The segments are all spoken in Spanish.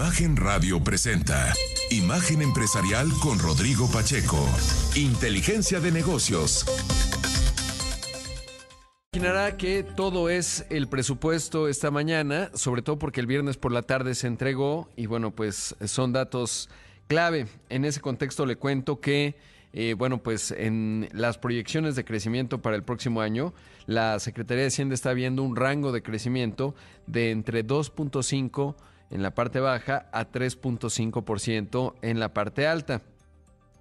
Imagen Radio presenta Imagen Empresarial con Rodrigo Pacheco. Inteligencia de negocios. Imaginará que todo es el presupuesto esta mañana, sobre todo porque el viernes por la tarde se entregó y bueno, pues son datos clave. En ese contexto le cuento que eh, bueno, pues en las proyecciones de crecimiento para el próximo año, la Secretaría de Hacienda está viendo un rango de crecimiento de entre 2.5 en la parte baja a 3.5% en la parte alta.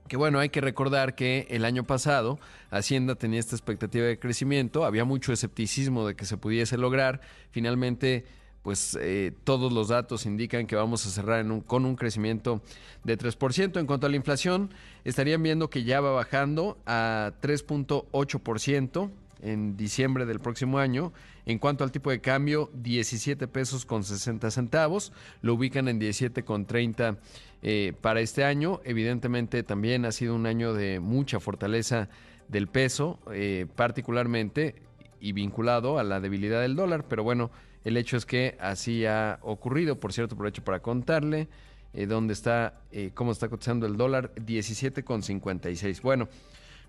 Que bueno, hay que recordar que el año pasado Hacienda tenía esta expectativa de crecimiento, había mucho escepticismo de que se pudiese lograr. Finalmente, pues eh, todos los datos indican que vamos a cerrar con un crecimiento de 3%. En cuanto a la inflación, estarían viendo que ya va bajando a 3.8% en diciembre del próximo año. En cuanto al tipo de cambio, 17 pesos con 60 centavos, lo ubican en 17 con 30 eh, para este año. Evidentemente también ha sido un año de mucha fortaleza del peso, eh, particularmente y vinculado a la debilidad del dólar, pero bueno, el hecho es que así ha ocurrido, por cierto, aprovecho para contarle eh, dónde está, cómo está cotizando el dólar, 17,56. Bueno,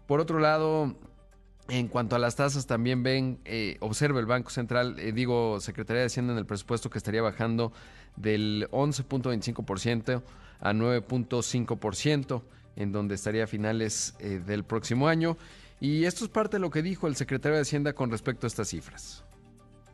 por otro lado, en cuanto a las tasas, también ven, eh, observa el Banco Central, eh, digo, Secretaría de Hacienda en el presupuesto que estaría bajando del 11.25% a 9.5%, en donde estaría a finales del próximo año. Y esto es parte de lo que dijo el secretario de Hacienda con respecto a estas cifras.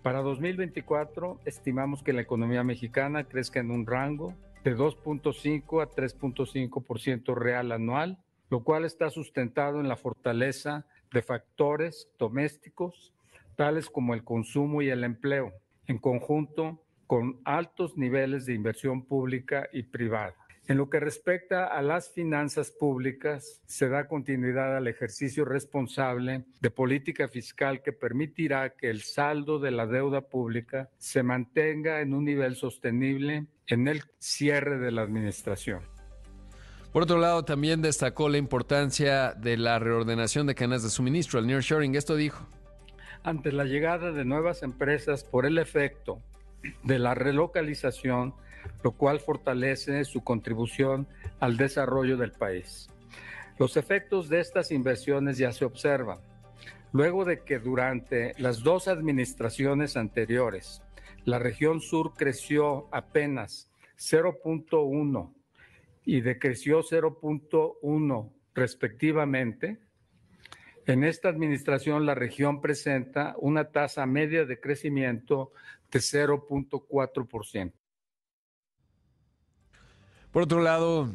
Para 2024 estimamos que la economía mexicana crezca en un rango de 2.5 a 3.5% real anual, lo cual está sustentado en la fortaleza de factores domésticos tales como el consumo y el empleo, en conjunto con altos niveles de inversión pública y privada. En lo que respecta a las finanzas públicas, se da continuidad al ejercicio responsable de política fiscal que permitirá que el saldo de la deuda pública se mantenga en un nivel sostenible en el cierre de la administración. Por otro lado, también destacó la importancia de la reordenación de cadenas de suministro, el nearshoring. Esto dijo. Ante la llegada de nuevas empresas por el efecto de la relocalización, lo cual fortalece su contribución al desarrollo del país. Los efectos de estas inversiones ya se observan. Luego de que durante las dos administraciones anteriores la región sur creció apenas 0.1 y decreció 0.1 respectivamente, en esta administración la región presenta una tasa media de crecimiento de 0.4%. Por otro lado,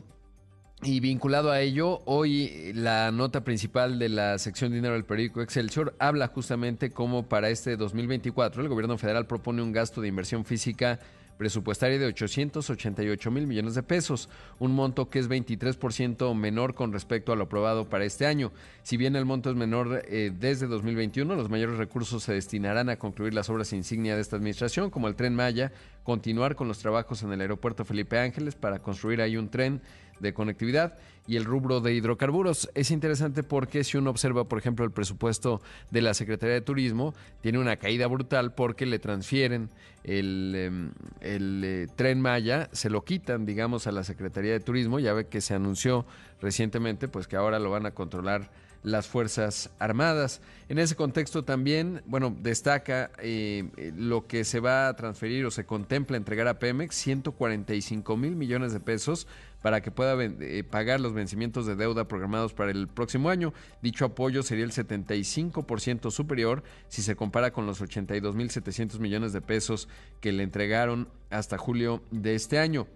y vinculado a ello, hoy la nota principal de la sección de dinero del periódico Excelsior habla justamente cómo para este 2024 el gobierno federal propone un gasto de inversión física presupuestaria de 888 mil millones de pesos, un monto que es 23% menor con respecto a lo aprobado para este año. Si bien el monto es menor eh, desde 2021, los mayores recursos se destinarán a concluir las obras insignia de esta administración, como el tren Maya, continuar con los trabajos en el aeropuerto Felipe Ángeles para construir ahí un tren de conectividad y el rubro de hidrocarburos. Es interesante porque si uno observa, por ejemplo, el presupuesto de la Secretaría de Turismo, tiene una caída brutal porque le transfieren el, em, eh, tren Maya, se lo quitan, digamos, a la Secretaría de Turismo. Ya ve que se anunció recientemente, pues que ahora lo van a controlar las Fuerzas Armadas. En ese contexto también, bueno, destaca eh, lo que se va a transferir o se contempla entregar a Pemex, 145 mil millones de pesos para que pueda eh, pagar los vencimientos de deuda programados para el próximo año. Dicho apoyo sería el 75% superior si se compara con los 82.700 millones de pesos que le entregaron hasta julio de este año.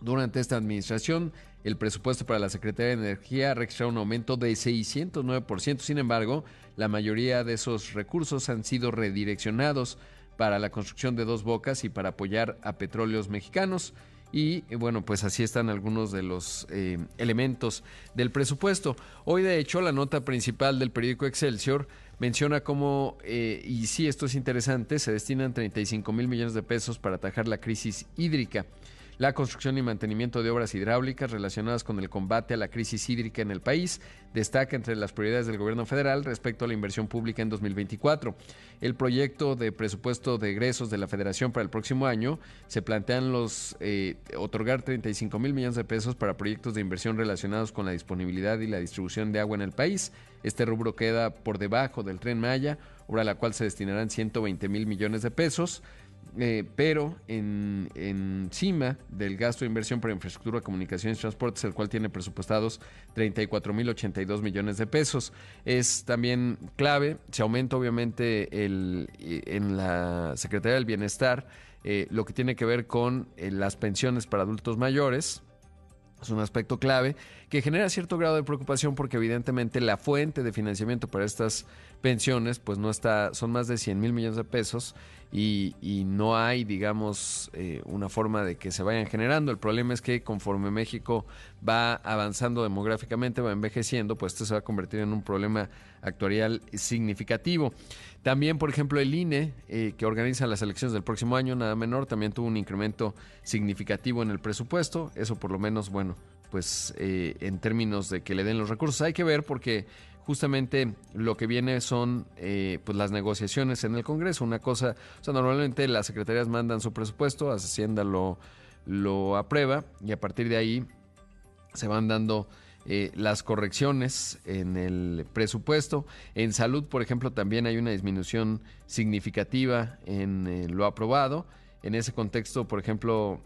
Durante esta administración, el presupuesto para la Secretaría de Energía ha registrado un aumento de 609%. Sin embargo, la mayoría de esos recursos han sido redireccionados para la construcción de dos bocas y para apoyar a petróleos mexicanos. Y bueno, pues así están algunos de los eh, elementos del presupuesto. Hoy, de hecho, la nota principal del periódico Excelsior menciona cómo, eh, y sí, esto es interesante, se destinan 35 mil millones de pesos para atajar la crisis hídrica. La construcción y mantenimiento de obras hidráulicas relacionadas con el combate a la crisis hídrica en el país, destaca entre las prioridades del gobierno federal respecto a la inversión pública en 2024. El proyecto de presupuesto de egresos de la Federación para el próximo año se plantean los eh, otorgar 35 mil millones de pesos para proyectos de inversión relacionados con la disponibilidad y la distribución de agua en el país. Este rubro queda por debajo del tren Maya, obra a la cual se destinarán 120 mil millones de pesos. Eh, pero en, encima del gasto de inversión para infraestructura, comunicaciones y transportes, el cual tiene presupuestados 34.082 millones de pesos. Es también clave, se aumenta obviamente el, en la Secretaría del Bienestar eh, lo que tiene que ver con eh, las pensiones para adultos mayores, es un aspecto clave que genera cierto grado de preocupación porque evidentemente la fuente de financiamiento para estas pensiones pues no está, son más de 100 mil millones de pesos y, no hay, digamos, eh, una forma de que se vayan generando. El problema es que conforme México va avanzando demográficamente, va envejeciendo, pues esto se va a convertir en un problema actuarial significativo. También, por ejemplo, el INE, eh, que organiza las elecciones del próximo año, nada menor, también tuvo un incremento significativo en el presupuesto. Eso por lo menos, bueno, pues eh, en términos de que le den los recursos. Hay que ver porque justamente lo que viene son eh, pues las negociaciones en el Congreso. Una cosa, o sea, normalmente las secretarías mandan su presupuesto, Hacienda lo, lo aprueba y a partir de ahí se van dando eh, las correcciones en el presupuesto. En salud, por ejemplo, también hay una disminución significativa en eh, lo aprobado. En ese contexto, por ejemplo,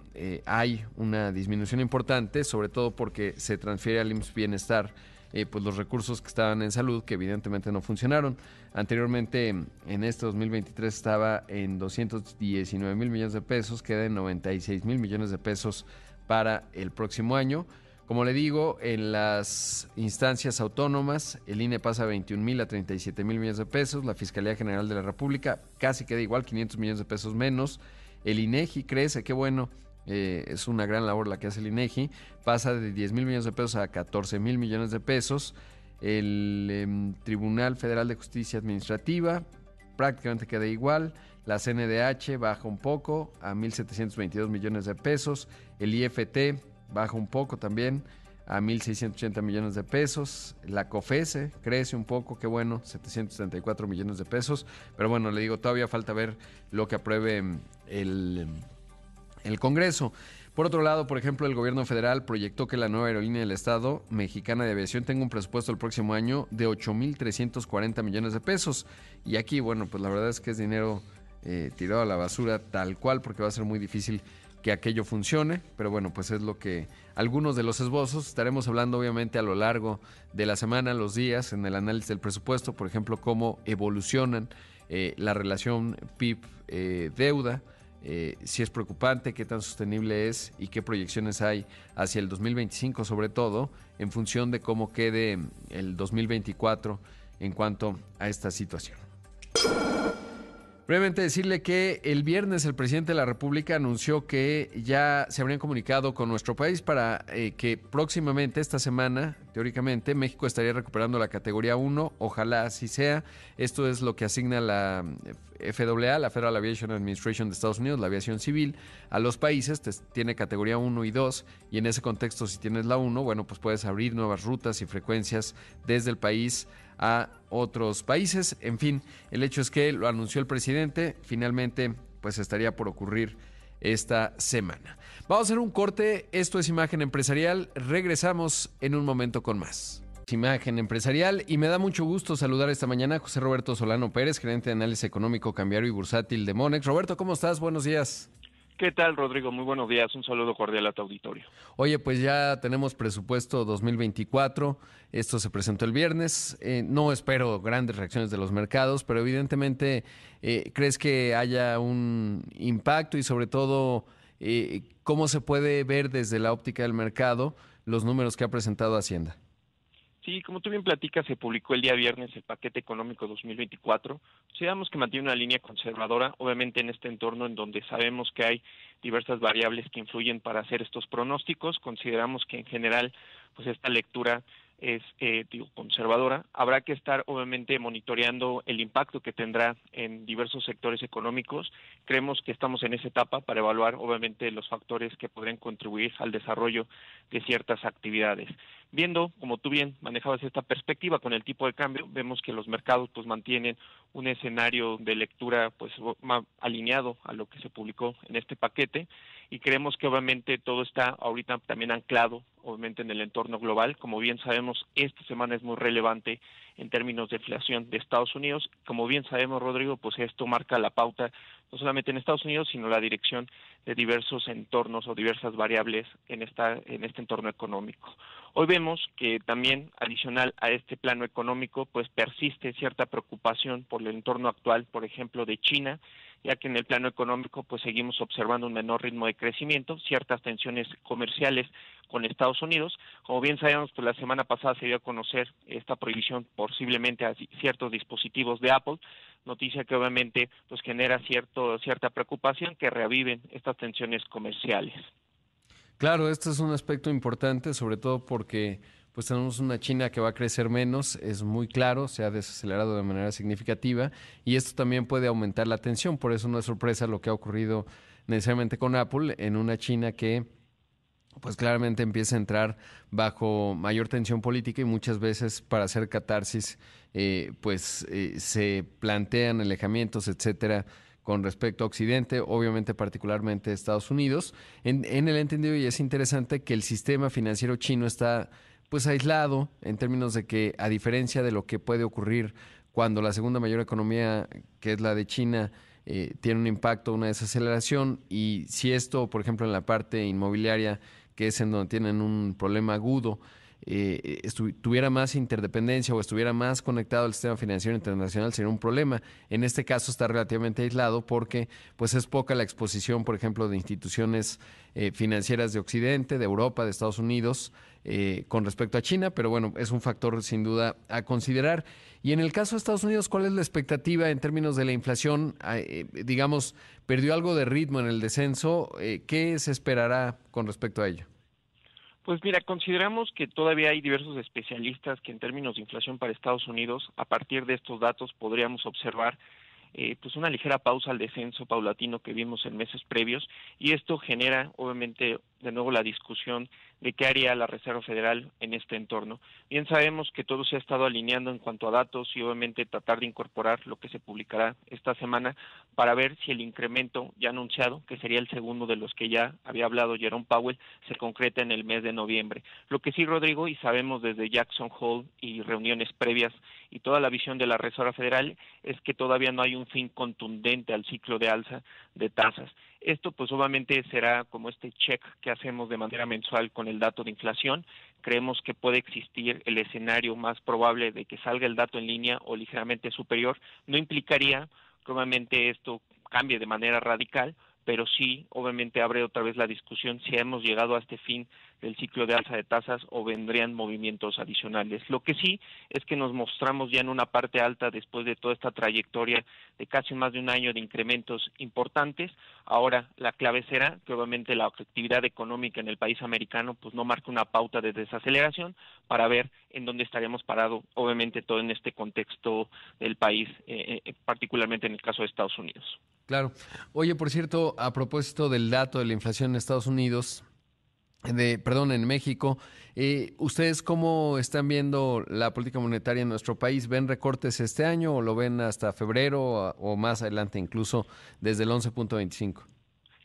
hay una disminución importante, sobre todo porque se transfiere al IMSS Bienestar eh, pues los recursos que estaban en salud, que evidentemente no funcionaron. Anteriormente, en este 2023 estaba en 219 mil millones de pesos, queda en 96 mil millones de pesos para el próximo año. Como le digo, en las instancias autónomas, el INE pasa 21 mil a 37 mil millones de pesos, la Fiscalía General de la República casi queda igual, 500 millones de pesos menos, el INEGI crece, qué bueno, eh, es una gran labor la que hace el INEGI, pasa de 10 mil millones de pesos a 14 mil millones de pesos. El em, Tribunal Federal de Justicia Administrativa prácticamente queda igual. La CNDH baja un poco a 1.722 millones de pesos. El IFT baja un poco también a 1.680 millones de pesos. La COFESE crece un poco, qué bueno, 734 millones de pesos. Pero bueno, le digo, todavía falta ver lo que apruebe el el Congreso. Por otro lado, por ejemplo, el gobierno federal proyectó que la nueva aerolínea del Estado mexicana de aviación tenga un presupuesto el próximo año de 8.340 millones de pesos. Y aquí, bueno, pues la verdad es que es dinero eh, tirado a la basura tal cual porque va a ser muy difícil que aquello funcione, pero bueno, pues es lo que algunos de los esbozos estaremos hablando obviamente a lo largo de la semana, los días, en el análisis del presupuesto, por ejemplo, cómo evolucionan eh, la relación PIB-deuda. Eh, eh, si es preocupante, qué tan sostenible es y qué proyecciones hay hacia el 2025, sobre todo en función de cómo quede el 2024 en cuanto a esta situación. Brevemente decirle que el viernes el presidente de la República anunció que ya se habrían comunicado con nuestro país para eh, que próximamente, esta semana, teóricamente, México estaría recuperando la categoría 1. Ojalá así sea. Esto es lo que asigna la eh, FAA, la Federal Aviation Administration de Estados Unidos, la aviación civil, a los países. tiene categoría 1 y 2. Y en ese contexto, si tienes la 1, bueno, pues puedes abrir nuevas rutas y frecuencias desde el país a otros países. En fin, el hecho es que lo anunció el presidente, finalmente pues estaría por ocurrir esta semana. Vamos a hacer un corte, esto es Imagen Empresarial, regresamos en un momento con más. Imagen Empresarial y me da mucho gusto saludar esta mañana a José Roberto Solano Pérez, gerente de análisis económico, cambiario y bursátil de Monex. Roberto, ¿cómo estás? Buenos días. ¿Qué tal, Rodrigo? Muy buenos días. Un saludo cordial a tu auditorio. Oye, pues ya tenemos presupuesto 2024. Esto se presentó el viernes. Eh, no espero grandes reacciones de los mercados, pero evidentemente, eh, ¿crees que haya un impacto y sobre todo, eh, cómo se puede ver desde la óptica del mercado los números que ha presentado Hacienda? Sí, como tú bien platicas, se publicó el día viernes el paquete económico 2024. Consideramos que mantiene una línea conservadora, obviamente en este entorno en donde sabemos que hay diversas variables que influyen para hacer estos pronósticos. Consideramos que en general, pues esta lectura es eh, digo, conservadora, habrá que estar obviamente monitoreando el impacto que tendrá en diversos sectores económicos. Creemos que estamos en esa etapa para evaluar obviamente los factores que podrían contribuir al desarrollo de ciertas actividades. Viendo, como tú bien manejabas esta perspectiva con el tipo de cambio, vemos que los mercados pues mantienen un escenario de lectura pues más alineado a lo que se publicó en este paquete y creemos que obviamente todo está ahorita también anclado obviamente en el entorno global. Como bien sabemos, esta semana es muy relevante en términos de inflación de Estados Unidos. Como bien sabemos, Rodrigo, pues esto marca la pauta no solamente en Estados Unidos, sino la dirección de diversos entornos o diversas variables en esta en este entorno económico. Hoy vemos que también adicional a este plano económico, pues persiste cierta preocupación por el entorno actual, por ejemplo, de China, ya que en el plano económico pues seguimos observando un menor ritmo de crecimiento, ciertas tensiones comerciales con Estados Unidos. Como bien sabemos, pues la semana pasada se dio a conocer esta prohibición posiblemente a ciertos dispositivos de Apple, noticia que obviamente pues genera cierto cierta preocupación que reaviven estas tensiones comerciales. Claro, este es un aspecto importante, sobre todo porque pues tenemos una China que va a crecer menos, es muy claro, se ha desacelerado de manera significativa y esto también puede aumentar la tensión, por eso no es sorpresa lo que ha ocurrido necesariamente con Apple en una China que pues claramente empieza a entrar bajo mayor tensión política y muchas veces para hacer catarsis eh, pues eh, se plantean alejamientos, etcétera, con respecto a Occidente, obviamente particularmente Estados Unidos. En, en el entendido, y es interesante que el sistema financiero chino está pues aislado en términos de que a diferencia de lo que puede ocurrir cuando la segunda mayor economía, que es la de China, eh, tiene un impacto, una desaceleración, y si esto, por ejemplo, en la parte inmobiliaria, que es en donde tienen un problema agudo, eh, tuviera más interdependencia o estuviera más conectado al sistema financiero internacional sería un problema. En este caso está relativamente aislado porque pues es poca la exposición, por ejemplo, de instituciones eh, financieras de Occidente, de Europa, de Estados Unidos, eh, con respecto a China, pero bueno, es un factor sin duda a considerar. Y en el caso de Estados Unidos, ¿cuál es la expectativa en términos de la inflación? Ah, digamos, perdió algo de ritmo en el descenso. ¿Qué se esperará con respecto a ello? Pues mira, consideramos que todavía hay diversos especialistas que en términos de inflación para Estados Unidos, a partir de estos datos podríamos observar eh, pues una ligera pausa al descenso paulatino que vimos en meses previos y esto genera obviamente de nuevo la discusión de qué haría la Reserva Federal en este entorno. Bien sabemos que todo se ha estado alineando en cuanto a datos y obviamente tratar de incorporar lo que se publicará esta semana para ver si el incremento ya anunciado, que sería el segundo de los que ya había hablado Jerome Powell, se concreta en el mes de noviembre. Lo que sí, Rodrigo, y sabemos desde Jackson Hole y reuniones previas y toda la visión de la Reserva Federal es que todavía no hay un fin contundente al ciclo de alza de tasas. Esto pues obviamente será como este check que hacemos de manera mensual con el dato de inflación. Creemos que puede existir el escenario más probable de que salga el dato en línea o ligeramente superior. No implicaría que obviamente esto cambie de manera radical, pero sí, obviamente, abre otra vez la discusión si hemos llegado a este fin del ciclo de alza de tasas o vendrían movimientos adicionales. Lo que sí es que nos mostramos ya en una parte alta después de toda esta trayectoria de casi más de un año de incrementos importantes. Ahora, la clave será que obviamente la actividad económica en el país americano pues no marque una pauta de desaceleración para ver en dónde estaríamos parados, obviamente todo en este contexto del país, eh, eh, particularmente en el caso de Estados Unidos. Claro. Oye, por cierto, a propósito del dato de la inflación en Estados Unidos, de, perdón, en México, eh, ¿ustedes cómo están viendo la política monetaria en nuestro país? ¿Ven recortes este año o lo ven hasta febrero o, o más adelante, incluso desde el 11.25?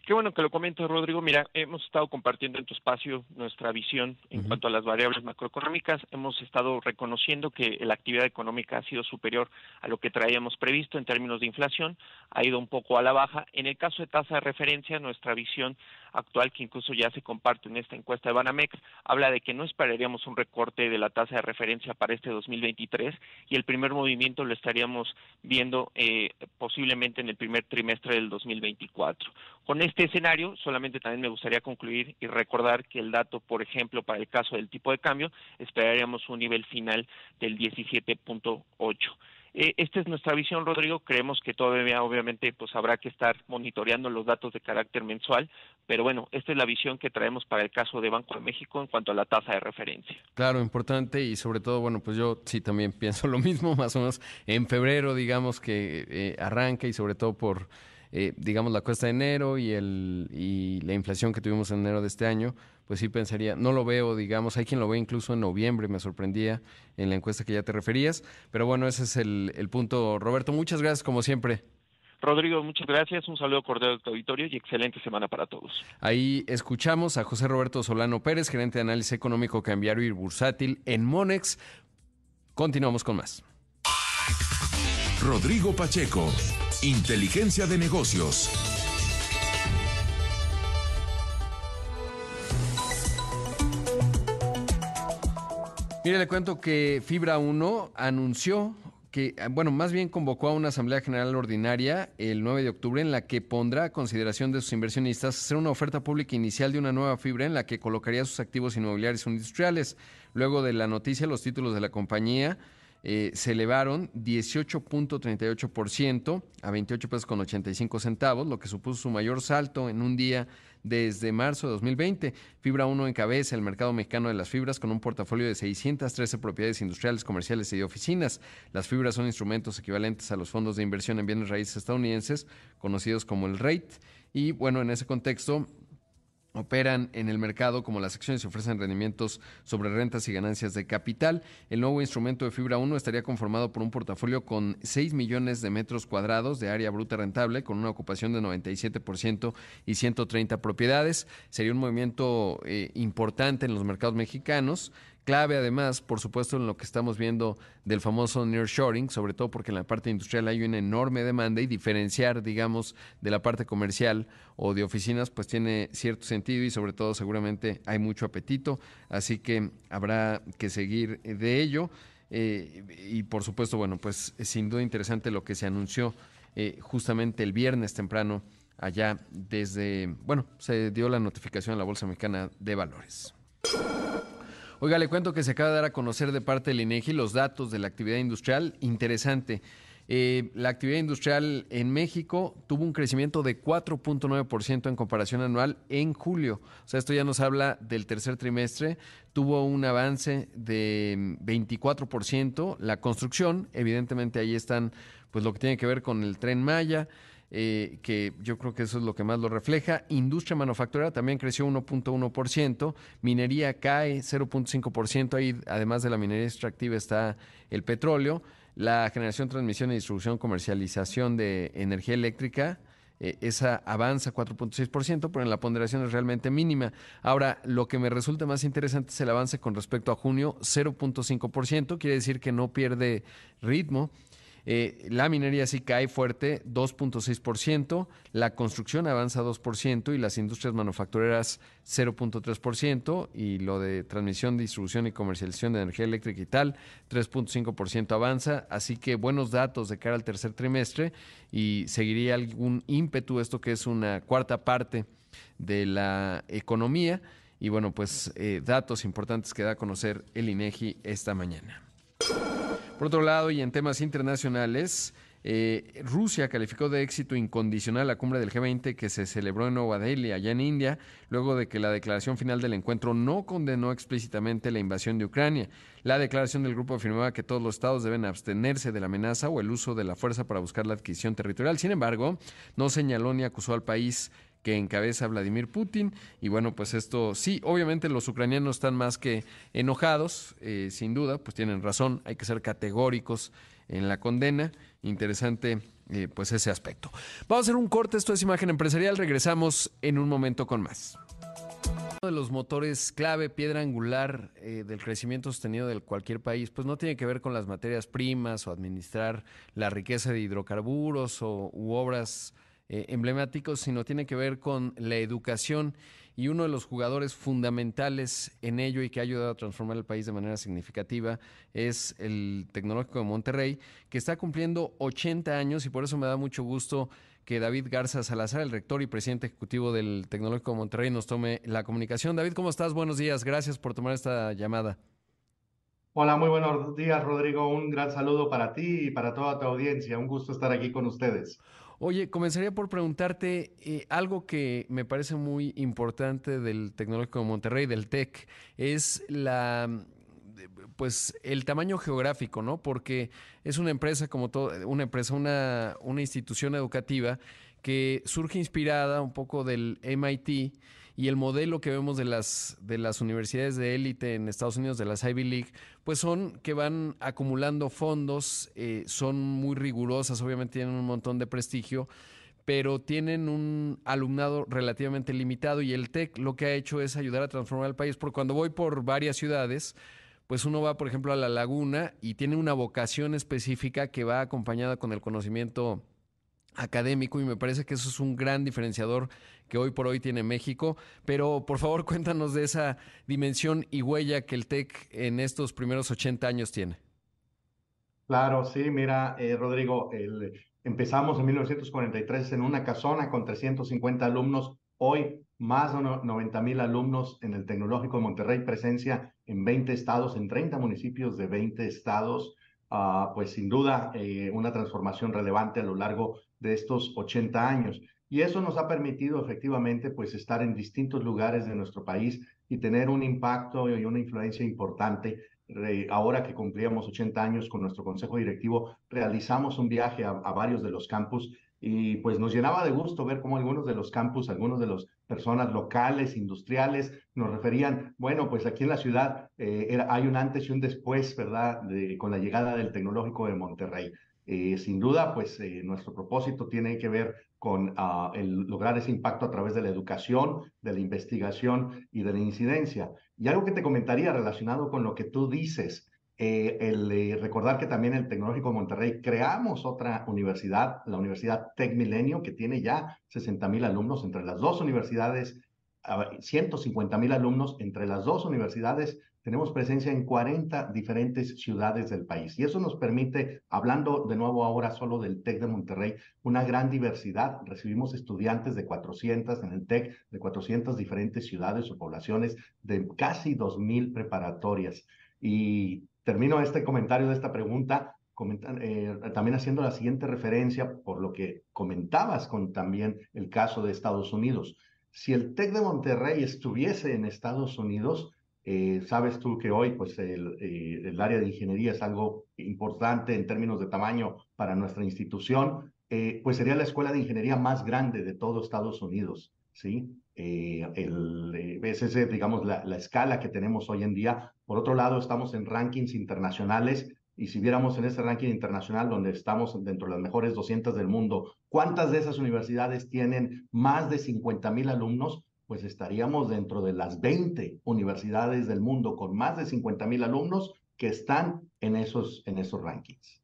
Qué bueno que lo comento, Rodrigo. Mira, hemos estado compartiendo en tu espacio nuestra visión en cuanto a las variables macroeconómicas. Hemos estado reconociendo que la actividad económica ha sido superior a lo que traíamos previsto en términos de inflación. Ha ido un poco a la baja. En el caso de tasa de referencia, nuestra visión actual, que incluso ya se comparte en esta encuesta de Banamex, habla de que no esperaríamos un recorte de la tasa de referencia para este 2023 y el primer movimiento lo estaríamos viendo eh, posiblemente en el primer trimestre del 2024. Con este escenario, solamente también me gustaría concluir y recordar que el dato, por ejemplo, para el caso del tipo de cambio, esperaríamos un nivel final del 17.8. Eh, esta es nuestra visión, Rodrigo. Creemos que todavía, obviamente, pues habrá que estar monitoreando los datos de carácter mensual, pero bueno, esta es la visión que traemos para el caso de Banco de México en cuanto a la tasa de referencia. Claro, importante y sobre todo, bueno, pues yo sí también pienso lo mismo, más o menos en febrero, digamos que eh, arranca y sobre todo por eh, digamos, la cuesta de enero y, el, y la inflación que tuvimos en enero de este año, pues sí pensaría, no lo veo, digamos, hay quien lo ve incluso en noviembre, me sorprendía en la encuesta que ya te referías, pero bueno, ese es el, el punto. Roberto, muchas gracias como siempre. Rodrigo, muchas gracias, un saludo cordial a tu auditorio y excelente semana para todos. Ahí escuchamos a José Roberto Solano Pérez, gerente de análisis económico cambiario y bursátil en Monex. Continuamos con más. Rodrigo Pacheco, Inteligencia de Negocios. Mire, le cuento que Fibra 1 anunció que, bueno, más bien convocó a una Asamblea General Ordinaria el 9 de octubre en la que pondrá a consideración de sus inversionistas hacer una oferta pública inicial de una nueva fibra en la que colocaría sus activos inmobiliarios industriales. Luego de la noticia, los títulos de la compañía eh, se elevaron 18.38% a 28 pesos con 85 centavos, lo que supuso su mayor salto en un día desde marzo de 2020. Fibra 1 encabeza el mercado mexicano de las fibras con un portafolio de 613 propiedades industriales, comerciales y de oficinas. Las fibras son instrumentos equivalentes a los fondos de inversión en bienes raíces estadounidenses, conocidos como el REIT. Y bueno, en ese contexto, operan en el mercado como las acciones y ofrecen rendimientos sobre rentas y ganancias de capital. El nuevo instrumento de Fibra 1 estaría conformado por un portafolio con 6 millones de metros cuadrados de área bruta rentable, con una ocupación de 97% y 130 propiedades. Sería un movimiento eh, importante en los mercados mexicanos clave además, por supuesto, en lo que estamos viendo del famoso nearshoring, sobre todo porque en la parte industrial hay una enorme demanda y diferenciar, digamos, de la parte comercial o de oficinas, pues tiene cierto sentido y sobre todo seguramente hay mucho apetito, así que habrá que seguir de ello. Eh, y por supuesto, bueno, pues sin duda interesante lo que se anunció eh, justamente el viernes temprano allá desde, bueno, se dio la notificación a la Bolsa Mexicana de Valores. Oiga, le cuento que se acaba de dar a conocer de parte del INEGI los datos de la actividad industrial. Interesante. Eh, la actividad industrial en México tuvo un crecimiento de 4.9% en comparación anual en julio. O sea, esto ya nos habla del tercer trimestre. Tuvo un avance de 24%. La construcción, evidentemente ahí están, pues lo que tiene que ver con el tren Maya. Eh, que yo creo que eso es lo que más lo refleja. Industria manufacturera también creció 1.1%, minería cae 0.5%, ahí además de la minería extractiva está el petróleo, la generación, transmisión y distribución, comercialización de energía eléctrica. Eh, esa avanza 4.6%, pero en la ponderación es realmente mínima. Ahora, lo que me resulta más interesante es el avance con respecto a junio, 0.5%, quiere decir que no pierde ritmo. Eh, la minería sí cae fuerte, 2.6%, la construcción avanza 2% y las industrias manufactureras 0.3% y lo de transmisión, distribución y comercialización de energía eléctrica y tal, 3.5% avanza. Así que buenos datos de cara al tercer trimestre y seguiría algún ímpetu, esto que es una cuarta parte de la economía. Y bueno, pues eh, datos importantes que da a conocer el INEGI esta mañana. Por otro lado, y en temas internacionales, eh, Rusia calificó de éxito incondicional la cumbre del G20 que se celebró en Nueva Delhi, allá en India, luego de que la declaración final del encuentro no condenó explícitamente la invasión de Ucrania. La declaración del grupo afirmaba que todos los estados deben abstenerse de la amenaza o el uso de la fuerza para buscar la adquisición territorial. Sin embargo, no señaló ni acusó al país que encabeza Vladimir Putin. Y bueno, pues esto sí, obviamente los ucranianos están más que enojados, eh, sin duda, pues tienen razón, hay que ser categóricos en la condena. Interesante, eh, pues ese aspecto. Vamos a hacer un corte, esto es Imagen Empresarial, regresamos en un momento con más. Uno de los motores clave, piedra angular eh, del crecimiento sostenido de cualquier país, pues no tiene que ver con las materias primas o administrar la riqueza de hidrocarburos o, u obras eh, emblemáticos, sino tiene que ver con la educación y uno de los jugadores fundamentales en ello y que ha ayudado a transformar el país de manera significativa es el Tecnológico de Monterrey, que está cumpliendo 80 años y por eso me da mucho gusto que David Garza Salazar, el rector y presidente ejecutivo del Tecnológico de Monterrey, nos tome la comunicación. David, ¿cómo estás? Buenos días. Gracias por tomar esta llamada. Hola, muy buenos días, Rodrigo. Un gran saludo para ti y para toda tu audiencia. Un gusto estar aquí con ustedes. Oye, comenzaría por preguntarte eh, algo que me parece muy importante del Tecnológico de Monterrey, del TEC, es la pues el tamaño geográfico, ¿no? Porque es una empresa como todo, una empresa, una, una institución educativa que surge inspirada un poco del MIT y el modelo que vemos de las, de las universidades de élite en Estados Unidos, de las Ivy League, pues son que van acumulando fondos, eh, son muy rigurosas, obviamente tienen un montón de prestigio, pero tienen un alumnado relativamente limitado y el TEC lo que ha hecho es ayudar a transformar el país, porque cuando voy por varias ciudades, pues uno va, por ejemplo, a la laguna y tiene una vocación específica que va acompañada con el conocimiento académico y me parece que eso es un gran diferenciador que hoy por hoy tiene México. Pero por favor cuéntanos de esa dimensión y huella que el TEC en estos primeros 80 años tiene. Claro, sí, mira, eh, Rodrigo, empezamos en 1943 en una casona con 350 alumnos. Hoy más de 90 mil alumnos en el Tecnológico de Monterrey, presencia en 20 estados, en 30 municipios de 20 estados. Ah, pues sin duda eh, una transformación relevante a lo largo de estos 80 años. Y eso nos ha permitido efectivamente pues estar en distintos lugares de nuestro país y tener un impacto y una influencia importante. Ahora que cumplíamos 80 años con nuestro consejo directivo, realizamos un viaje a, varios de los campus y pues nos llenaba de gusto ver cómo algunos de los campus, algunos de las personas locales, industriales, nos referían, bueno, pues aquí en la ciudad eh, era, hay un antes y un después, ¿verdad?, con la llegada del tecnológico de Monterrey. Eh, sin duda, pues eh, nuestro propósito tiene que ver con uh, el lograr ese impacto a través de la educación, de la investigación y de la incidencia. Y algo que te comentaría relacionado con lo que tú dices, eh, el recordar que también el Tecnológico de Monterrey creamos otra universidad, la Universidad Tec Milenio, que tiene ya 60 mil alumnos entre las dos universidades, 150 mil alumnos entre las dos universidades. Tenemos presencia en 40 diferentes ciudades del país y eso nos permite, hablando de nuevo ahora solo del TEC de Monterrey, una gran diversidad. Recibimos estudiantes de 400 en el TEC, de 400 diferentes ciudades o poblaciones, de casi 2.000 preparatorias. Y termino este comentario de esta pregunta eh, también haciendo la siguiente referencia por lo que comentabas con también el caso de Estados Unidos. Si el TEC de Monterrey estuviese en Estados Unidos, eh, sabes tú que hoy pues el, eh, el, área de ingeniería es algo importante en términos de tamaño para nuestra institución, pues sería la escuela de ingeniería más grande de todo Estados Unidos, ¿sí? Eh, el, eh, es ese, digamos, la, escala que tenemos hoy en día. Por otro lado, estamos en rankings internacionales y si viéramos en ese ranking internacional donde estamos dentro de las mejores 200 del mundo, ¿cuántas de esas universidades tienen más de 50 mil alumnos? Pues estaríamos dentro de las 20 universidades del mundo con más de 50 mil alumnos que están en esos, en esos rankings.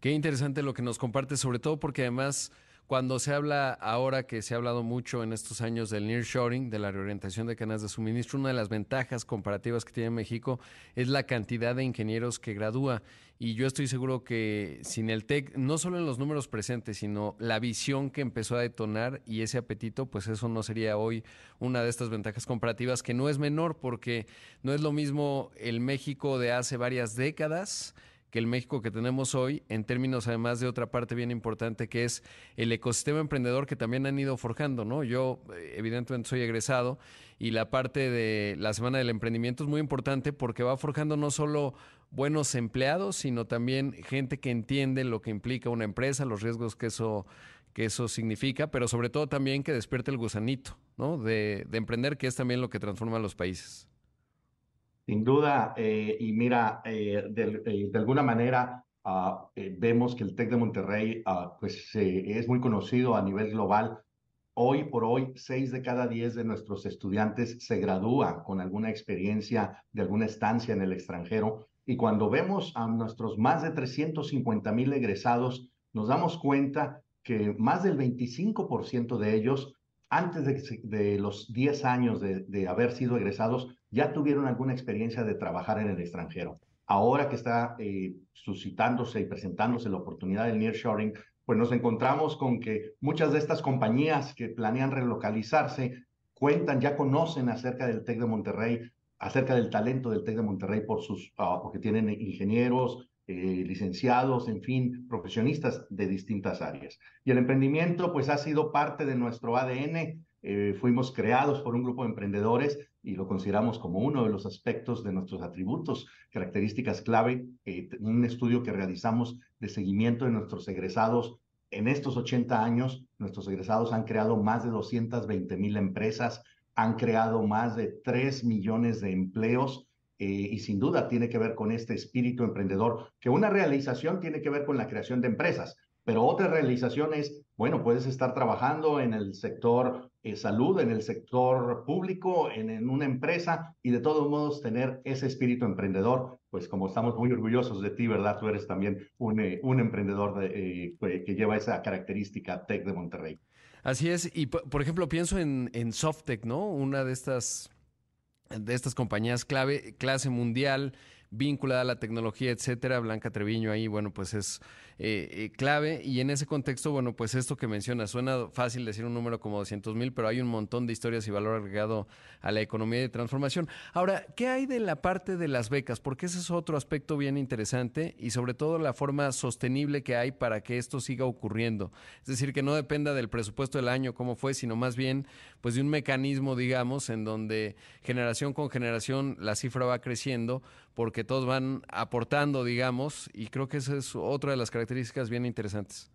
Qué interesante lo que nos comparte, sobre todo porque además cuando se habla ahora que se ha hablado mucho en estos años del nearshoring, de la reorientación de cadenas de suministro, una de las ventajas comparativas que tiene México es la cantidad de ingenieros que gradúa. Y yo estoy seguro que sin el TEC, no solo en los números presentes, sino la visión que empezó a detonar y ese apetito, pues eso no sería hoy una de estas ventajas comparativas que no es menor porque no es lo mismo el México de hace varias décadas el México que tenemos hoy, en términos además de otra parte bien importante que es el ecosistema emprendedor que también han ido forjando, ¿no? Yo eh, evidentemente soy egresado y la parte de la Semana del Emprendimiento es muy importante porque va forjando no solo buenos empleados, sino también gente que entiende lo que implica una empresa, los riesgos que eso que eso significa, pero sobre todo también que despierte el gusanito, ¿no? De, de emprender, que es también lo que transforma a los países. Sin duda, eh, y mira, eh, de, eh, de, alguna manera uh, vemos que el TEC de Monterrey uh, pues, es muy conocido a nivel global. Hoy por hoy, seis de cada diez de nuestros estudiantes se gradúan con alguna experiencia de alguna estancia en el extranjero. Y cuando vemos a nuestros más de 350 mil egresados, nos damos cuenta que más del 25% de ellos antes de, los 10 años de, haber sido egresados, ya tuvieron alguna experiencia de trabajar en el extranjero. Ahora que está eh, suscitándose y presentándose la oportunidad del nearshoring, pues nos encontramos con que muchas de estas compañías que planean relocalizarse cuentan, ya conocen acerca del TEC de Monterrey, acerca del talento del TEC de Monterrey por sus, ah, porque tienen ingenieros, eh, licenciados, en fin, profesionistas de distintas áreas. Y el emprendimiento, pues, ha sido parte de nuestro ADN. Eh, fuimos creados por un grupo de emprendedores y lo consideramos como uno de los aspectos de nuestros atributos, características clave. Eh, un estudio que realizamos de seguimiento de nuestros egresados en estos 80 años, nuestros egresados han creado más de 220 mil empresas, han creado más de 3 millones de empleos eh, y sin duda tiene que ver con este espíritu emprendedor, que una realización tiene que ver con la creación de empresas, pero otra realización es, bueno, puedes estar trabajando en el sector eh, salud, en el sector público, en, una empresa y de todos modos tener ese espíritu emprendedor, pues como estamos muy orgullosos de ti, ¿verdad? Tú eres también un, eh, un emprendedor de, que lleva esa característica Tech de Monterrey. Así es, y por ejemplo pienso en, en Softec, ¿no? Una de estas, de estas compañías clave, clase mundial, vinculada a la tecnología, etcétera. Blanca Treviño ahí, bueno, pues es eh, eh, clave. Y en ese contexto, bueno, pues esto que menciona, suena fácil decir un número como 200 mil, pero hay un montón de historias y valor agregado a la economía de transformación. Ahora, ¿qué hay de la parte de las becas? Porque ese es otro aspecto bien interesante y sobre todo la forma sostenible que hay para que esto siga ocurriendo. Es decir, que no dependa del presupuesto del año, como fue, sino más bien, pues de un mecanismo, digamos, en donde generación con generación la cifra va creciendo porque todos van aportando, digamos, y creo que esa es otra de las características bien interesantes.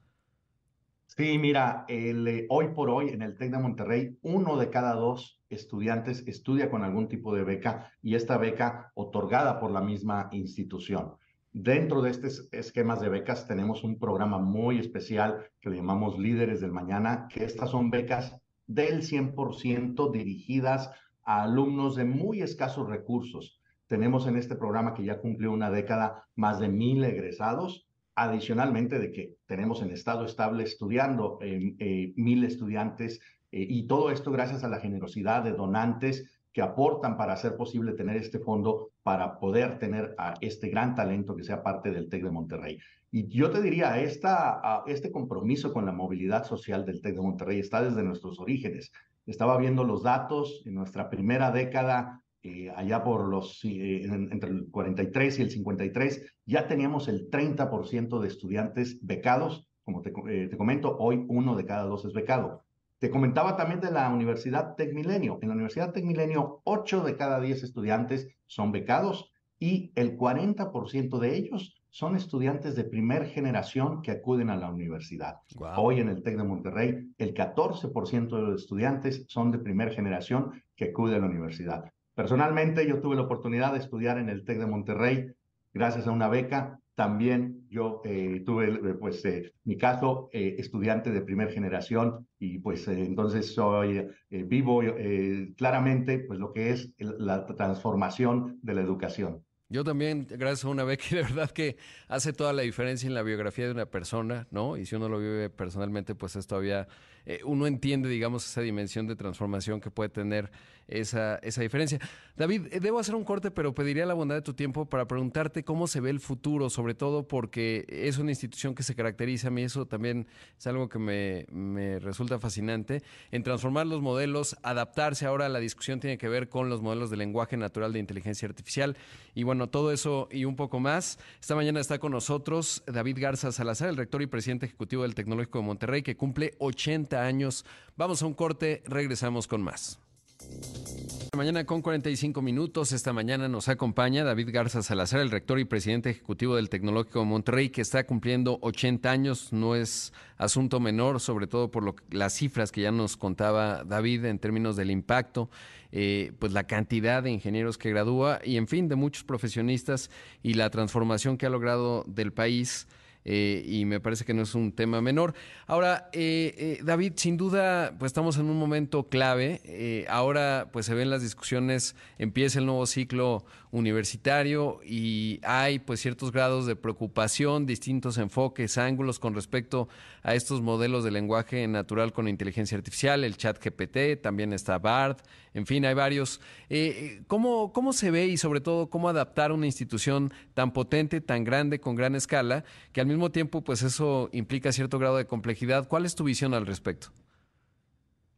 Sí, mira, eh, hoy por hoy en el TEC de Monterrey, uno de cada dos estudiantes estudia con algún tipo de beca y esta beca otorgada por la misma institución. Dentro de estos esquemas de becas tenemos un programa muy especial que le llamamos Líderes del Mañana, que estas son becas del 100% dirigidas a alumnos de muy escasos recursos tenemos en este programa que ya cumplió una década más de mil egresados, adicionalmente de que tenemos en estado estable estudiando eh, mil estudiantes eh, y todo esto gracias a la generosidad de donantes que aportan para hacer posible tener este fondo para poder tener a este gran talento que sea parte del TEC de Monterrey. Y yo te diría, esta, este compromiso con la movilidad social del TEC de Monterrey está desde nuestros orígenes. Estaba viendo los datos en nuestra primera década eh, allá por los, eh, entre el 43 y el 53, ya teníamos el 30% de estudiantes becados. Como te, eh, te, comento, hoy uno de cada dos es becado. Te comentaba también de la Universidad Tecmilenio. En la Universidad Tecmilenio, 8 de cada 10 estudiantes son becados y el 40% de ellos son estudiantes de primer generación que acuden a la universidad. Hoy en el TEC de Monterrey, el 14% de los estudiantes son de primer generación que acuden a la universidad. Personalmente, yo tuve la oportunidad de estudiar en el TEC de Monterrey gracias a una beca. También yo eh, tuve, eh, pues, eh, mi caso, estudiante de primera generación y pues entonces soy vivo claramente pues lo que es la transformación de la educación. Yo también, gracias a una beca, de verdad que hace toda la diferencia en la biografía de una persona, ¿no? Y si uno lo vive personalmente, pues es todavía, uno entiende, digamos, esa dimensión de transformación que puede tener esa, esa diferencia. David, eh, debo hacer un corte, pero pediría la bondad de tu tiempo para preguntarte cómo se ve el futuro, sobre todo porque es una institución que se caracteriza, a mí eso también es algo que me, me resulta fascinante, en transformar los modelos, adaptarse ahora a la discusión tiene que ver con los modelos de lenguaje natural de inteligencia artificial y bueno, todo eso y un poco más. Esta mañana está con nosotros David Garza Salazar, el rector y presidente ejecutivo del Tecnológico de Monterrey, que cumple 80 años. Vamos a un corte, regresamos con más. Mañana con 45 minutos. Esta mañana nos acompaña David Garza Salazar, el rector y presidente ejecutivo del Tecnológico de Monterrey, que está cumpliendo 80 años. No es asunto menor, sobre todo por las cifras que ya nos contaba David en términos del impacto, eh, pues la cantidad de ingenieros que gradúa y, en fin, de muchos profesionistas y la transformación que ha logrado del país. Eh, y me parece que no es un tema menor. Ahora, eh, eh, David, sin duda, pues estamos en un momento clave. ahora, pues se ven las discusiones, empieza el nuevo ciclo universitario y hay pues ciertos grados de preocupación, distintos enfoques, ángulos con respecto a estos modelos de lenguaje natural con inteligencia artificial, el chat GPT, también está BARD, en fin, hay varios. Eh, ¿cómo, ¿Cómo se ve y sobre todo cómo adaptar una institución tan potente, tan grande, con gran escala, que al mismo tiempo pues eso implica cierto grado de complejidad? ¿Cuál es tu visión al respecto?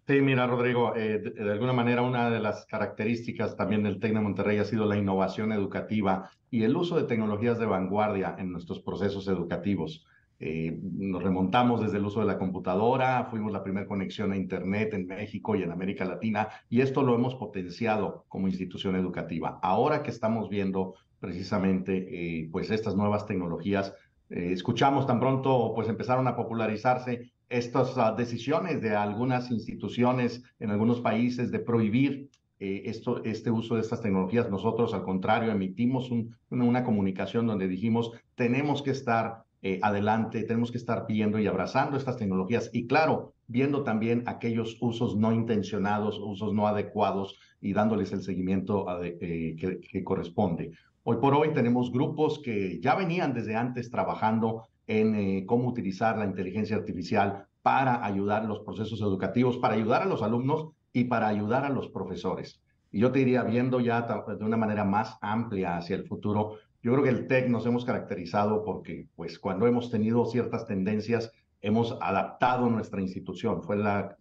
Sí, mira, Rodrigo, eh, de, alguna manera una de las características también del TEC de Monterrey ha sido la innovación educativa y el uso de tecnologías de vanguardia en nuestros procesos educativos. Eh, nos remontamos desde el uso de la computadora, fuimos la primera conexión a Internet en México y en América Latina, y esto lo hemos potenciado como institución educativa. Ahora que estamos viendo precisamente eh, pues estas nuevas tecnologías, escuchamos tan pronto pues empezaron a popularizarse estas decisiones de algunas instituciones en algunos países de prohibir eh, esto, este uso de estas tecnologías. Nosotros, al contrario, emitimos un, una comunicación donde dijimos, tenemos que estar eh, adelante, tenemos que estar pidiendo y abrazando estas tecnologías. Y claro, viendo también aquellos usos no intencionados, usos no adecuados y dándoles el seguimiento eh, que corresponde. Hoy por hoy tenemos grupos que ya venían desde antes trabajando en eh, cómo utilizar la inteligencia artificial para ayudar los procesos educativos, para ayudar a los alumnos y para ayudar a los profesores. Y yo te diría, viendo ya de una manera más amplia hacia el futuro, yo creo que el TEC nos hemos caracterizado porque, pues, cuando hemos tenido ciertas tendencias, hemos adaptado nuestra institución. Fue la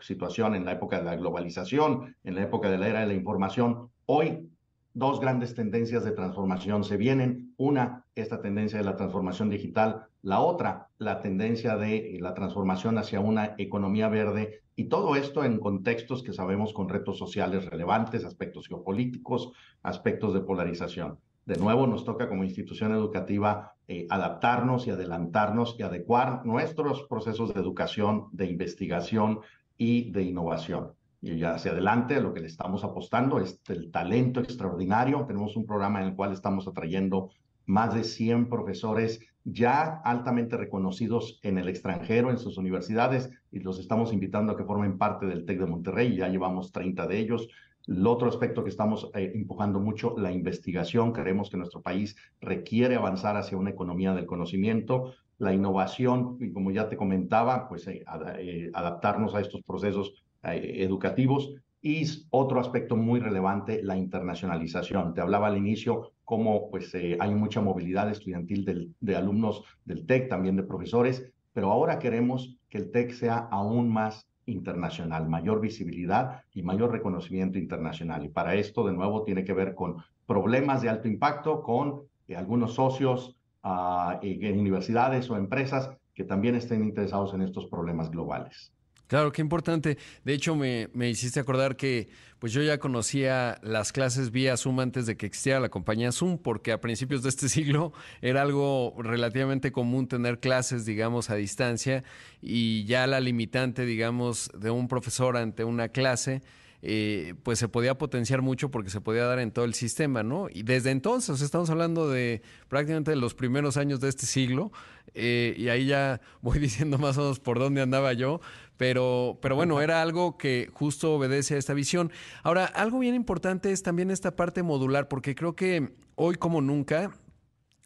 situación en la época de la globalización, en la época de la era de la información. Hoy dos grandes tendencias de transformación se vienen. Una, esta tendencia de la transformación digital. La otra, la tendencia de la transformación hacia una economía verde. Y todo esto en contextos que sabemos con retos sociales relevantes, aspectos geopolíticos, aspectos de polarización. De nuevo, nos toca como institución educativa eh, adaptarnos y adelantarnos y adecuar nuestros procesos de educación, de investigación y de innovación y ya hacia adelante lo que le estamos apostando es el talento extraordinario. Tenemos un programa en el cual estamos atrayendo más de 100 profesores ya altamente reconocidos en el extranjero, en sus universidades, y los estamos invitando a que formen parte del TEC de Monterrey. Ya llevamos 30 de ellos. El otro aspecto que estamos eh, empujando mucho, la investigación. Creemos que nuestro país requiere avanzar hacia una economía del conocimiento, la innovación, y como ya te comentaba, pues eh, eh, adaptarnos a estos procesos eh, educativos. Y otro aspecto muy relevante, la internacionalización. Te hablaba al inicio cómo pues, eh, hay mucha movilidad estudiantil de alumnos del TEC, también de profesores, pero ahora queremos que el TEC sea aún más internacional, mayor visibilidad y mayor reconocimiento internacional. Y para esto, de nuevo, tiene que ver con problemas de alto impacto, con eh, algunos socios uh, en universidades o empresas que también estén interesados en estos problemas globales. Claro, qué importante. De hecho, me, hiciste acordar que pues yo ya conocía las clases vía Zoom antes de que existiera la compañía Zoom, porque a principios de este siglo era algo relativamente común tener clases, digamos, a distancia y ya la limitante, digamos, de un profesor ante una clase. Eh, pues se podía potenciar mucho porque se podía dar en todo el sistema, ¿no? Y desde entonces, estamos hablando de prácticamente los primeros años de este siglo, eh, y ahí ya voy diciendo más o menos por dónde andaba yo, pero, pero bueno, era algo que justo obedece a esta visión. Ahora, algo bien importante es también esta parte modular, porque creo que hoy como nunca,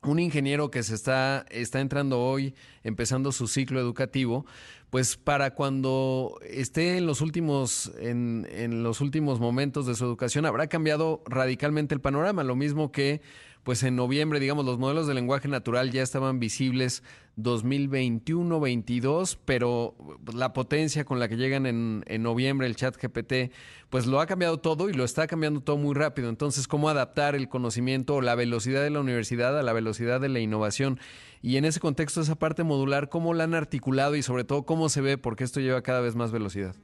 un ingeniero que se está, está entrando hoy, empezando su ciclo educativo, pues para cuando esté en los últimos, en, en los últimos momentos de su educación, habrá cambiado radicalmente el panorama. Lo mismo que pues en noviembre, digamos, los modelos de lenguaje natural ya estaban visibles 2021-22, pero la potencia con la que llegan en, en, noviembre el chat GPT, pues lo ha cambiado todo y lo está cambiando todo muy rápido. Entonces, ¿cómo adaptar el conocimiento o la velocidad de la universidad a la velocidad de la innovación? Y en ese contexto, esa parte modular, ¿cómo la han articulado y sobre todo cómo se ve? Porque esto lleva cada vez más velocidad.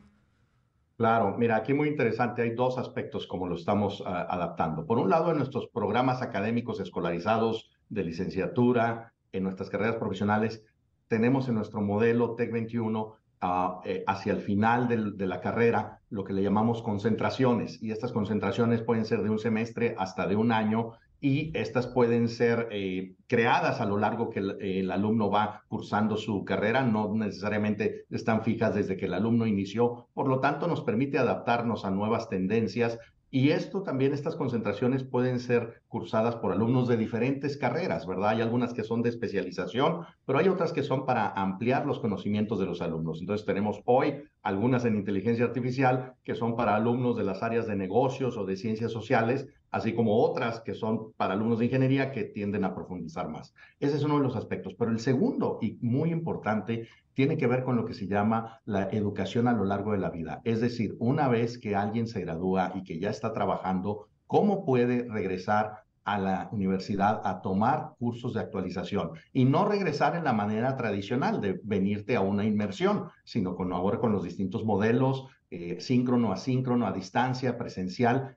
Claro, mira, aquí muy interesante, hay dos aspectos como lo estamos ah, adaptando. Por un lado, en nuestros programas académicos escolarizados de licenciatura, en nuestras carreras profesionales, tenemos en nuestro modelo TEC 21 ah, eh, hacia el final de la carrera lo que le llamamos concentraciones y estas concentraciones pueden ser de un semestre hasta de un año y estas pueden ser eh, creadas a lo largo que el, alumno va cursando su carrera, no necesariamente están fijas desde que el alumno inició, por lo tanto nos permite adaptarnos a nuevas tendencias y esto también, estas concentraciones pueden ser cursadas por alumnos de diferentes carreras, ¿verdad? Hay algunas que son de especialización, pero hay otras que son para ampliar los conocimientos de los alumnos. Entonces tenemos hoy algunas en inteligencia artificial, que son para alumnos de las áreas de negocios o de ciencias sociales, así como otras que son para alumnos de ingeniería que tienden a profundizar más. Ese es uno de los aspectos. Pero el segundo, y muy importante, tiene que ver con lo que se llama la educación a lo largo de la vida. Es decir, una vez que alguien se gradúa y que ya está trabajando, ¿cómo puede regresar a la universidad a tomar cursos de actualización y no regresar en la manera tradicional de venirte a una inmersión, sino con ahora con los distintos modelos, eh, síncrono, asíncrono, a distancia, presencial.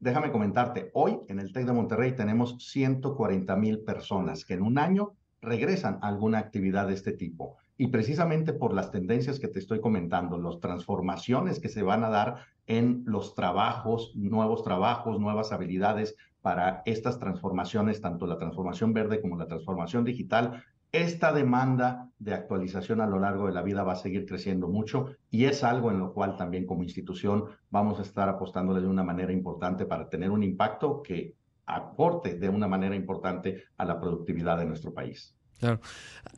Déjame comentarte, hoy en el TEC de Monterrey tenemos 140 mil personas que en un año regresan a alguna actividad de este tipo. Y precisamente por las tendencias que te estoy comentando, las transformaciones que se van a dar en los trabajos, nuevos trabajos, nuevas habilidades, para estas transformaciones, tanto la transformación verde como la transformación digital, esta demanda de actualización a lo largo de la vida va a seguir creciendo mucho y es algo en lo cual también como institución vamos a estar apostándole de una manera importante para tener un impacto que aporte de una manera importante a la productividad de nuestro país. Claro.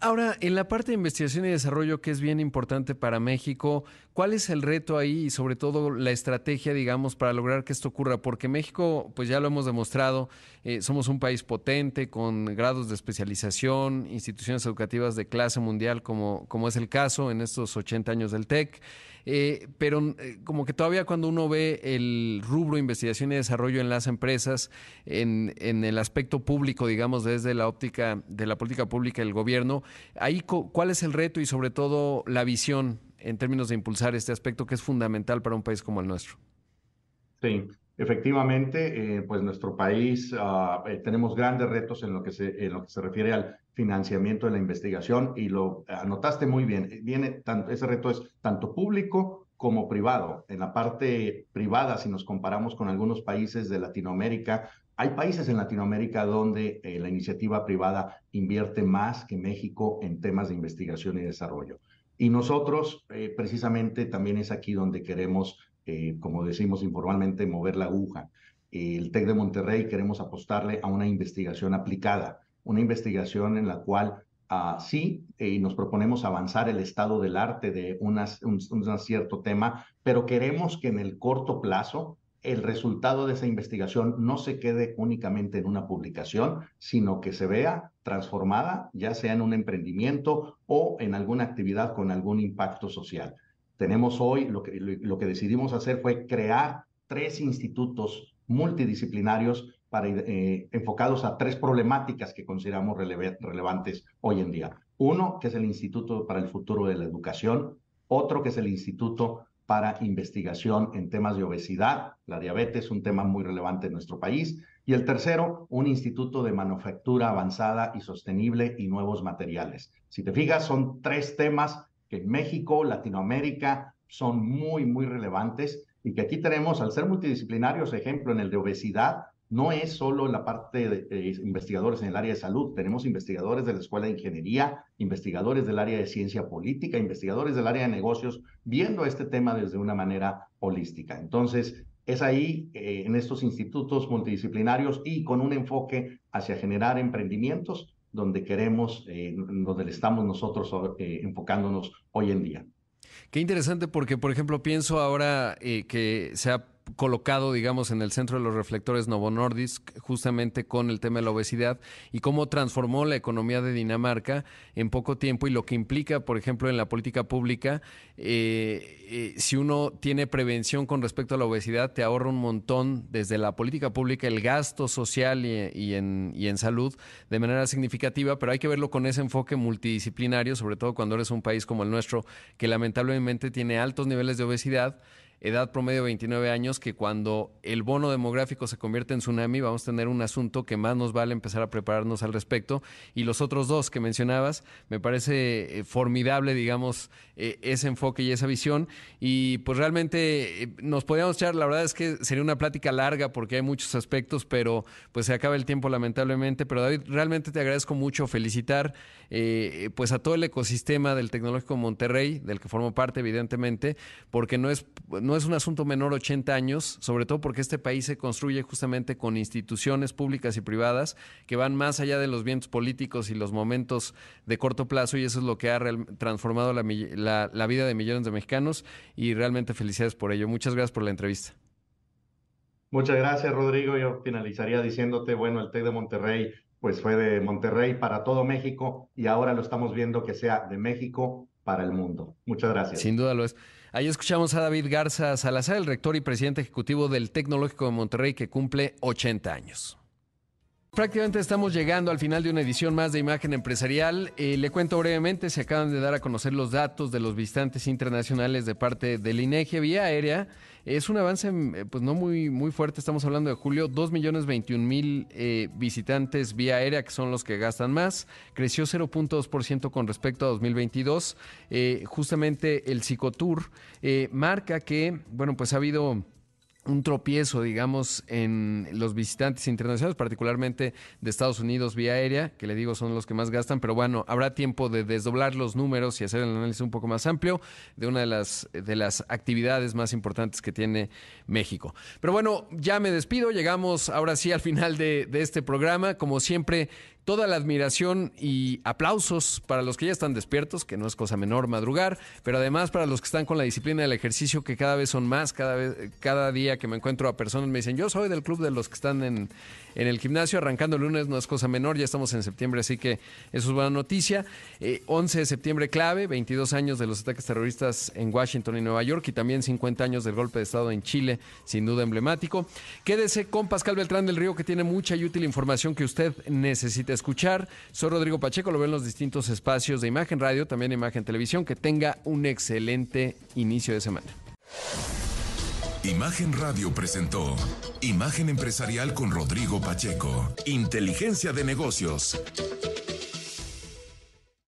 Ahora, en la parte de investigación y desarrollo, que es bien importante para México, ¿cuál es el reto ahí y sobre todo la estrategia, digamos, para lograr que esto ocurra? Porque México, pues ya lo hemos demostrado, eh, somos un país potente, con grados de especialización, instituciones educativas de clase mundial, como, como es el caso en estos 80 años del TEC. Eh, pero eh, como que todavía cuando uno ve el rubro investigación y desarrollo en las empresas, en, en el aspecto público, digamos, desde la óptica de la política pública del gobierno, ahí cuál es el reto y sobre todo la visión en términos de impulsar este aspecto que es fundamental para un país como el nuestro. Sí, efectivamente, eh, pues nuestro país ah, tenemos grandes retos en lo que se en lo que se refiere al financiamiento de la investigación y lo anotaste muy bien. Viene tanto, ese reto es tanto público como privado. En la parte privada, si nos comparamos con algunos países de Latinoamérica, hay países en Latinoamérica donde eh, la iniciativa privada invierte más que México en temas de investigación y desarrollo. Y nosotros, eh, precisamente, también es aquí donde queremos, eh, como decimos informalmente, mover la aguja. El TEC de Monterrey queremos apostarle a una investigación aplicada una investigación en la cual uh, sí eh, nos proponemos avanzar el estado del arte de un, cierto tema, pero queremos que en el corto plazo el resultado de esa investigación no se quede únicamente en una publicación, sino que se vea transformada, ya sea en un emprendimiento o en alguna actividad con algún impacto social. Tenemos hoy, lo que, lo que decidimos hacer fue crear tres institutos multidisciplinarios para, eh, enfocados a tres problemáticas que consideramos relevantes hoy en día. Uno, que es el Instituto para el Futuro de la Educación. Otro, que es el Instituto para Investigación en temas de obesidad, la diabetes, un tema muy relevante en nuestro país. Y el tercero, un Instituto de Manufactura Avanzada y Sostenible y Nuevos Materiales. Si te fijas, son tres temas que en México, Latinoamérica, son muy, muy relevantes y que aquí tenemos, al ser multidisciplinarios, ejemplo, en el de obesidad, no es solo la parte de, investigadores en el área de salud, tenemos investigadores de la Escuela de Ingeniería, investigadores del área de ciencia política, investigadores del área de negocios, viendo este tema desde una manera holística. Entonces, es ahí, eh, en estos institutos multidisciplinarios y con un enfoque hacia generar emprendimientos, donde queremos, eh, donde estamos nosotros eh, enfocándonos hoy en día. Qué interesante porque, por ejemplo, pienso ahora que se ha colocado, digamos, en el centro de los reflectores Novo Nordisk, justamente con el tema de la obesidad y cómo transformó la economía de Dinamarca en poco tiempo y lo que implica, por ejemplo, en la política pública, eh, eh, si uno tiene prevención con respecto a la obesidad, te ahorra un montón desde la política pública, el gasto social y, en, y en salud de manera significativa, pero hay que verlo con ese enfoque multidisciplinario, sobre todo cuando eres un país como el nuestro, que lamentablemente tiene altos niveles de obesidad edad promedio 29 años, que cuando el bono demográfico se convierte en tsunami, vamos a tener un asunto que más nos vale empezar a prepararnos al respecto. Y los otros dos que mencionabas, me parece eh, formidable, digamos, eh, ese enfoque y esa visión. Y pues realmente eh, nos podríamos echar, la verdad es que sería una plática larga porque hay muchos aspectos, pero pues se acaba el tiempo lamentablemente. Pero David, realmente te agradezco mucho felicitar pues a todo el ecosistema del Tecnológico Monterrey, del que formo parte evidentemente, porque no es es un asunto menor 80 años, sobre todo porque este país se construye justamente con instituciones públicas y privadas que van más allá de los vientos políticos y los momentos de corto plazo y eso es lo que ha transformado la, la vida de millones de mexicanos y realmente felicidades por ello. Muchas gracias por la entrevista. Muchas gracias, Rodrigo. Yo finalizaría diciéndote, bueno, el TEC de Monterrey, pues fue de Monterrey para todo México y ahora lo estamos viendo que sea de México para el mundo. Muchas gracias. Sin duda lo es. Ahí escuchamos a David Garza Salazar, el rector y presidente ejecutivo del Tecnológico de Monterrey, que cumple 80 años. Prácticamente estamos llegando al final de una edición más de Imagen Empresarial. Eh, le cuento brevemente, se acaban de dar a conocer los datos de los visitantes internacionales de parte del INEGI vía aérea. Es un avance eh, pues no muy, muy fuerte, estamos hablando de julio, 2 millones 21 mil eh, visitantes vía aérea, que son los que gastan más. Creció 0.2% con respecto a 2022. justamente el Psicotour marca que, bueno, pues ha habido un tropiezo, digamos, en los visitantes internacionales, particularmente de Estados Unidos vía aérea, que le digo son los que más gastan, pero bueno, habrá tiempo de desdoblar los números y hacer el análisis un poco más amplio de una de las, de las actividades más importantes que tiene México. Pero bueno, ya me despido, llegamos ahora sí al final de, de este programa. Como siempre, toda la admiración y aplausos para los que ya están despiertos, que no es cosa menor madrugar, pero además para los que están con la disciplina del ejercicio, que cada vez son más, cada, vez, cada día que me encuentro a personas me dicen, yo soy del club de los que están en, en el gimnasio, arrancando el lunes no es cosa menor, ya estamos en septiembre, así que eso es buena noticia. 11 eh, de septiembre clave, 22 años de los ataques terroristas en Washington y Nueva York y también 50 años del golpe de Estado en Chile, sin duda emblemático. Quédese con Pascal Beltrán del Río, que tiene mucha y útil información que usted necesita escuchar. Soy Rodrigo Pacheco, lo ven en los distintos espacios de Imagen Radio, también Imagen Televisión. Que tenga un excelente inicio de semana. Imagen Radio presentó Imagen Empresarial con Rodrigo Pacheco. Inteligencia de negocios.